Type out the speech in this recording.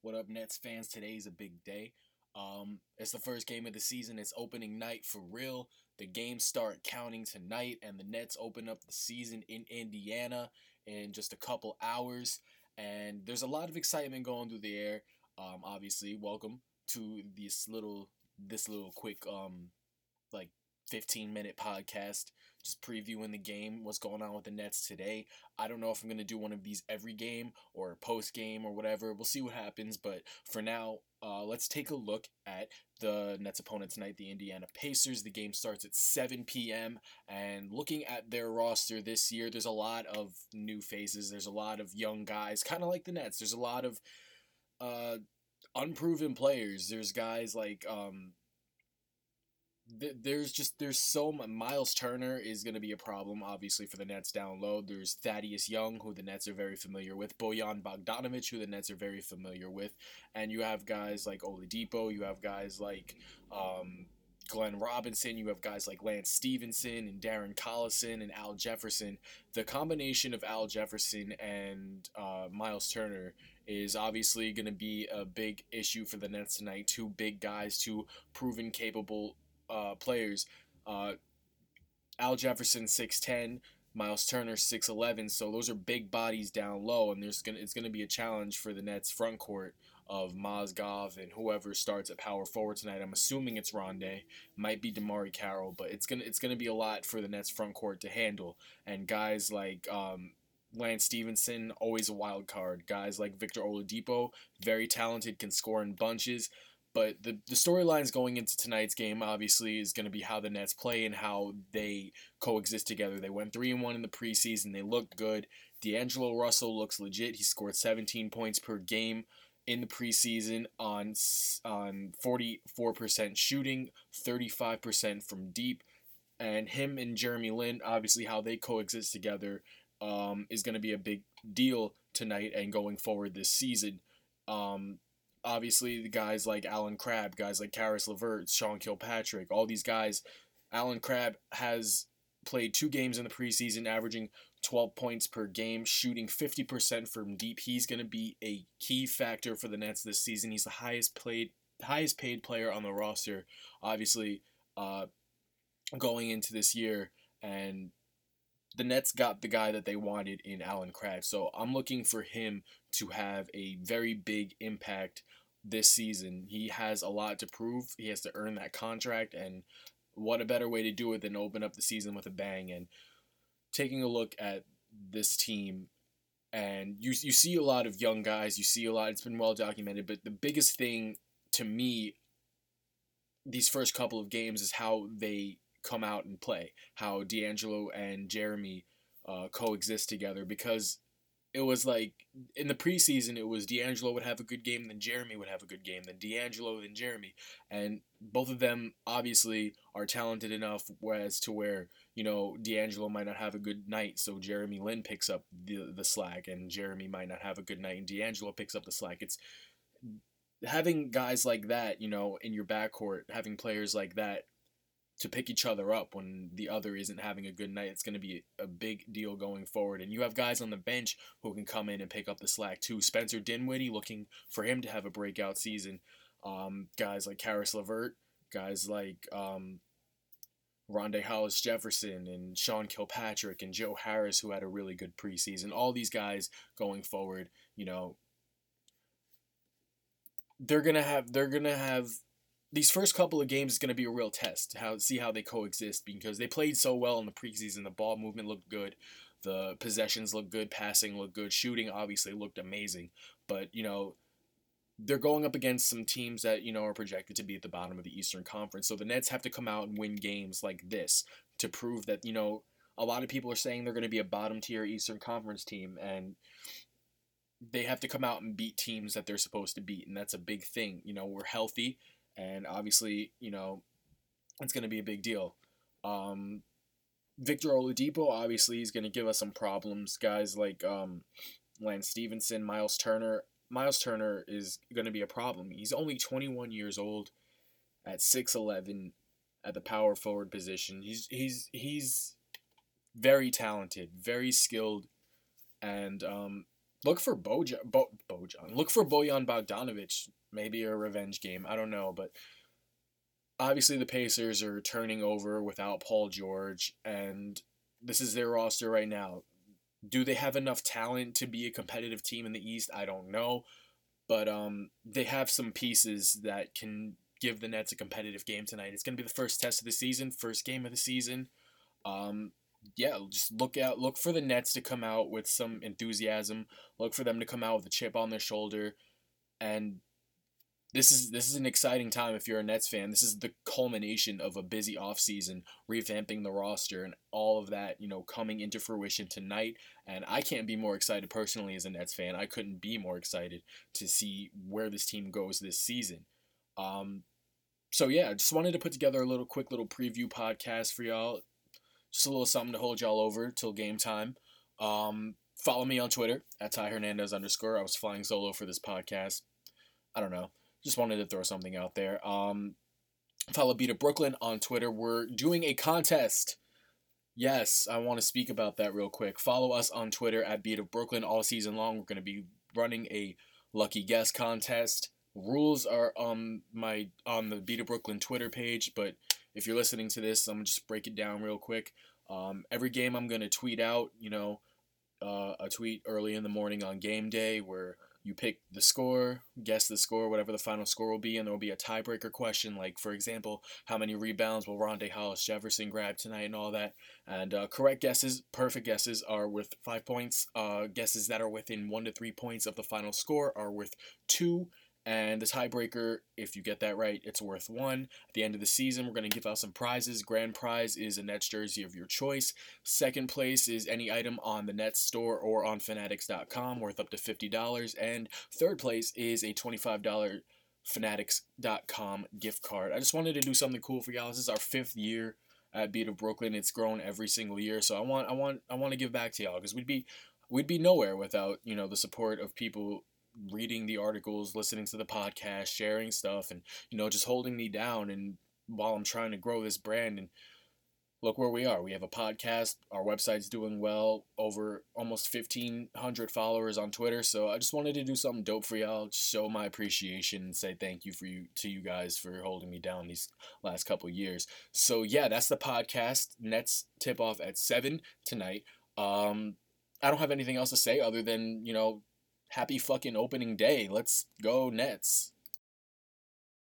What up, Nets fans? Today's a big day. Um, it's the first game of the season. It's opening night for real. The games start counting tonight, and the Nets open up the season in Indiana in just a couple hours. And there's a lot of excitement going through the air. Um, obviously, welcome to this little this little quick um like 15 minute podcast just previewing the game what's going on with the nets today. I don't know if i'm going to do one of these every game or post game or whatever. We'll see what happens but for now uh, let's take a look at the nets opponent tonight the indiana pacers. The game starts at 7 p.m and looking at their roster this year there's a lot of new faces. There's a lot of young guys kind of like the nets. There's a lot of uh, unproven players. There's guys like um, there's just there's so. Miles Turner is going to be a problem, obviously for the Nets down low. There's Thaddeus Young, who the Nets are very familiar with. Bojan Bogdanovic, who the Nets are very familiar with, and you have guys like Oladipo. You have guys like um, Glenn Robinson. You have guys like Lance Stephenson and Darren Collison and Al Jefferson. The combination of Al Jefferson and uh, Miles Turner is obviously going to be a big issue for the Nets tonight. Two big guys, two proven capable uh, players. Uh, Al Jefferson six ten, Miles Turner six eleven. So those are big bodies down low, and there's gonna it's gonna be a challenge for the Nets front court of Mozgov and whoever starts at power forward tonight. I'm assuming it's Rondae, might be DeMarre Carroll, but it's gonna it's gonna be a lot for the Nets front court to handle. And guys like um, Lance Stephenson, always a wild card. Guys like Victor Oladipo, very talented, can score in bunches. But the, the storylines going into tonight's game obviously is going to be how the Nets play and how they coexist together. They went 3 and 1 in the preseason. They looked good. D'Angelo Russell looks legit. He scored 17 points per game in the preseason on on 44% shooting, 35% from deep. And him and Jeremy Lin, obviously how they coexist together um, is going to be a big deal tonight and going forward this season. Um, obviously the guys like Allen Crabbe, guys like Caris LeVert, Sean Kilpatrick, all these guys. Allen Crabbe has played two games in the preseason, averaging 12 points per game, shooting 50% from deep. He's going to be a key factor for the Nets this season. He's the highest played, highest paid player on the roster, obviously, uh, going into this year. And the Nets got the guy that they wanted in Allen Crabbe. So I'm looking for him to have a very big impact this season. He has a lot to prove. He has to earn that contract, and what a better way to do it than open up the season with a bang. And taking a look at this team, and you you see a lot of young guys. You see a lot. It's been well documented, but the biggest thing to me these first couple of games is how they come out and play, how D'Angelo and Jeremy uh, coexist together because it was like in the preseason it was D'Angelo would have a good game, then Jeremy would have a good game, then D'Angelo, then Jeremy, and both of them obviously are talented enough as to where you know D'Angelo might not have a good night, so Jeremy Lin picks up the the slack, and Jeremy might not have a good night, and D'Angelo picks up the slack. It's having guys like that, you know, in your backcourt, having players like that to pick each other up when the other isn't having a good night. It's going to be a big deal going forward. And you have guys on the bench who can come in and pick up the slack too. Spencer Dinwiddie looking for him to have a breakout season. Um, guys like Caris LeVert, guys like um, Rondae Hollis Jefferson and Sean Kilpatrick and Joe Harris, who had a really good preseason. All these guys going forward, you know, they're gonna have they're gonna have these first couple of games is going to be a real test. How see how they coexist because they played so well in the preseason. The ball movement looked good, the possessions looked good, passing looked good, shooting obviously looked amazing. But you know, they're going up against some teams that you know are projected to be at the bottom of the Eastern Conference. So the Nets have to come out and win games like this to prove that you know a lot of people are saying they're going to be a bottom tier Eastern Conference team and they have to come out and beat teams that they're supposed to beat and that's a big thing. You know, we're healthy and obviously, you know, it's going to be a big deal. Um, Victor Oladipo obviously is going to give us some problems. Guys like um, Lance Stephenson, Miles Turner. Miles Turner is going to be a problem. He's only 21 years old at 6'11 at the power forward position. He's he's he's very talented, very skilled, and um, look for Bojan. Bo, Bojan. Look for Bojan Bogdanovic. Maybe a revenge game. I don't know, but obviously the Pacers are turning over without Paul George, and this is their roster right now. Do they have enough talent to be a competitive team in the East? I don't know, but um, they have some pieces that can give the Nets a competitive game tonight. It's going to be the first test of the season, first game of the season. Um, yeah, just look out, look for the Nets to come out with some enthusiasm. Look for them to come out with a chip on their shoulder, and this is this is an exciting time if you're a Nets fan. This is the culmination of a busy offseason, revamping the roster and all of that, you know, coming into fruition tonight. And I can't be more excited personally as a Nets fan. I couldn't be more excited to see where this team goes this season. Um, so yeah, I just wanted to put together a little quick little preview podcast for y'all. Just a little something to hold y'all over till game time. Um, follow me on Twitter at Ty Hernandez underscore. I was flying solo for this podcast. I don't know. Just wanted to throw something out there. Um, follow Beat of Brooklyn on Twitter. We're doing a contest. Yes, I want to speak about that real quick. Follow us on Twitter at Beat of Brooklyn all season long. We're going to be running a lucky guess contest. Rules are on my on the Beat of Brooklyn Twitter page, but if you're listening to this, I'm gonna just break it down real quick. Um, every game I'm gonna tweet out, you know, uh, a tweet early in the morning on game day where you pick the score, guess the score, whatever the final score will be, and there will be a tiebreaker question, like, for example, how many rebounds will Rondae Hollis Jefferson grab tonight and all that. And uh, correct guesses, perfect guesses, are worth five points. Uh, guesses that are within one to three points of the final score are worth two. And the tiebreaker, if you get that right, it's worth one. At the end of the season, we're going to give out some prizes. Grand prize is a Nets jersey of your choice. Second place is any item on the Nets store or on Fanatics.com worth up to $50. And third place is a $25 Fanatics.com gift card. I just wanted to do something cool for y'all. This is our fifth year at Beat of Brooklyn. It's grown every single year, so I want I want I want to give back to y'all because we'd be we'd be nowhere without you know the support of people reading the articles, listening to the podcast, sharing stuff, and you know, just holding me down. And while I'm trying to grow this brand, and look where we are. We have a podcast. Our website's doing well. Over almost 1,500 followers on Twitter. So I just wanted to do something dope for y'all. Show my appreciation and say thank you for you to you guys for holding me down these last couple years. So yeah, that's the podcast. Nets tip off at seven tonight. Um, I don't have anything else to say other than you know happy fucking opening day. Let's go Nets.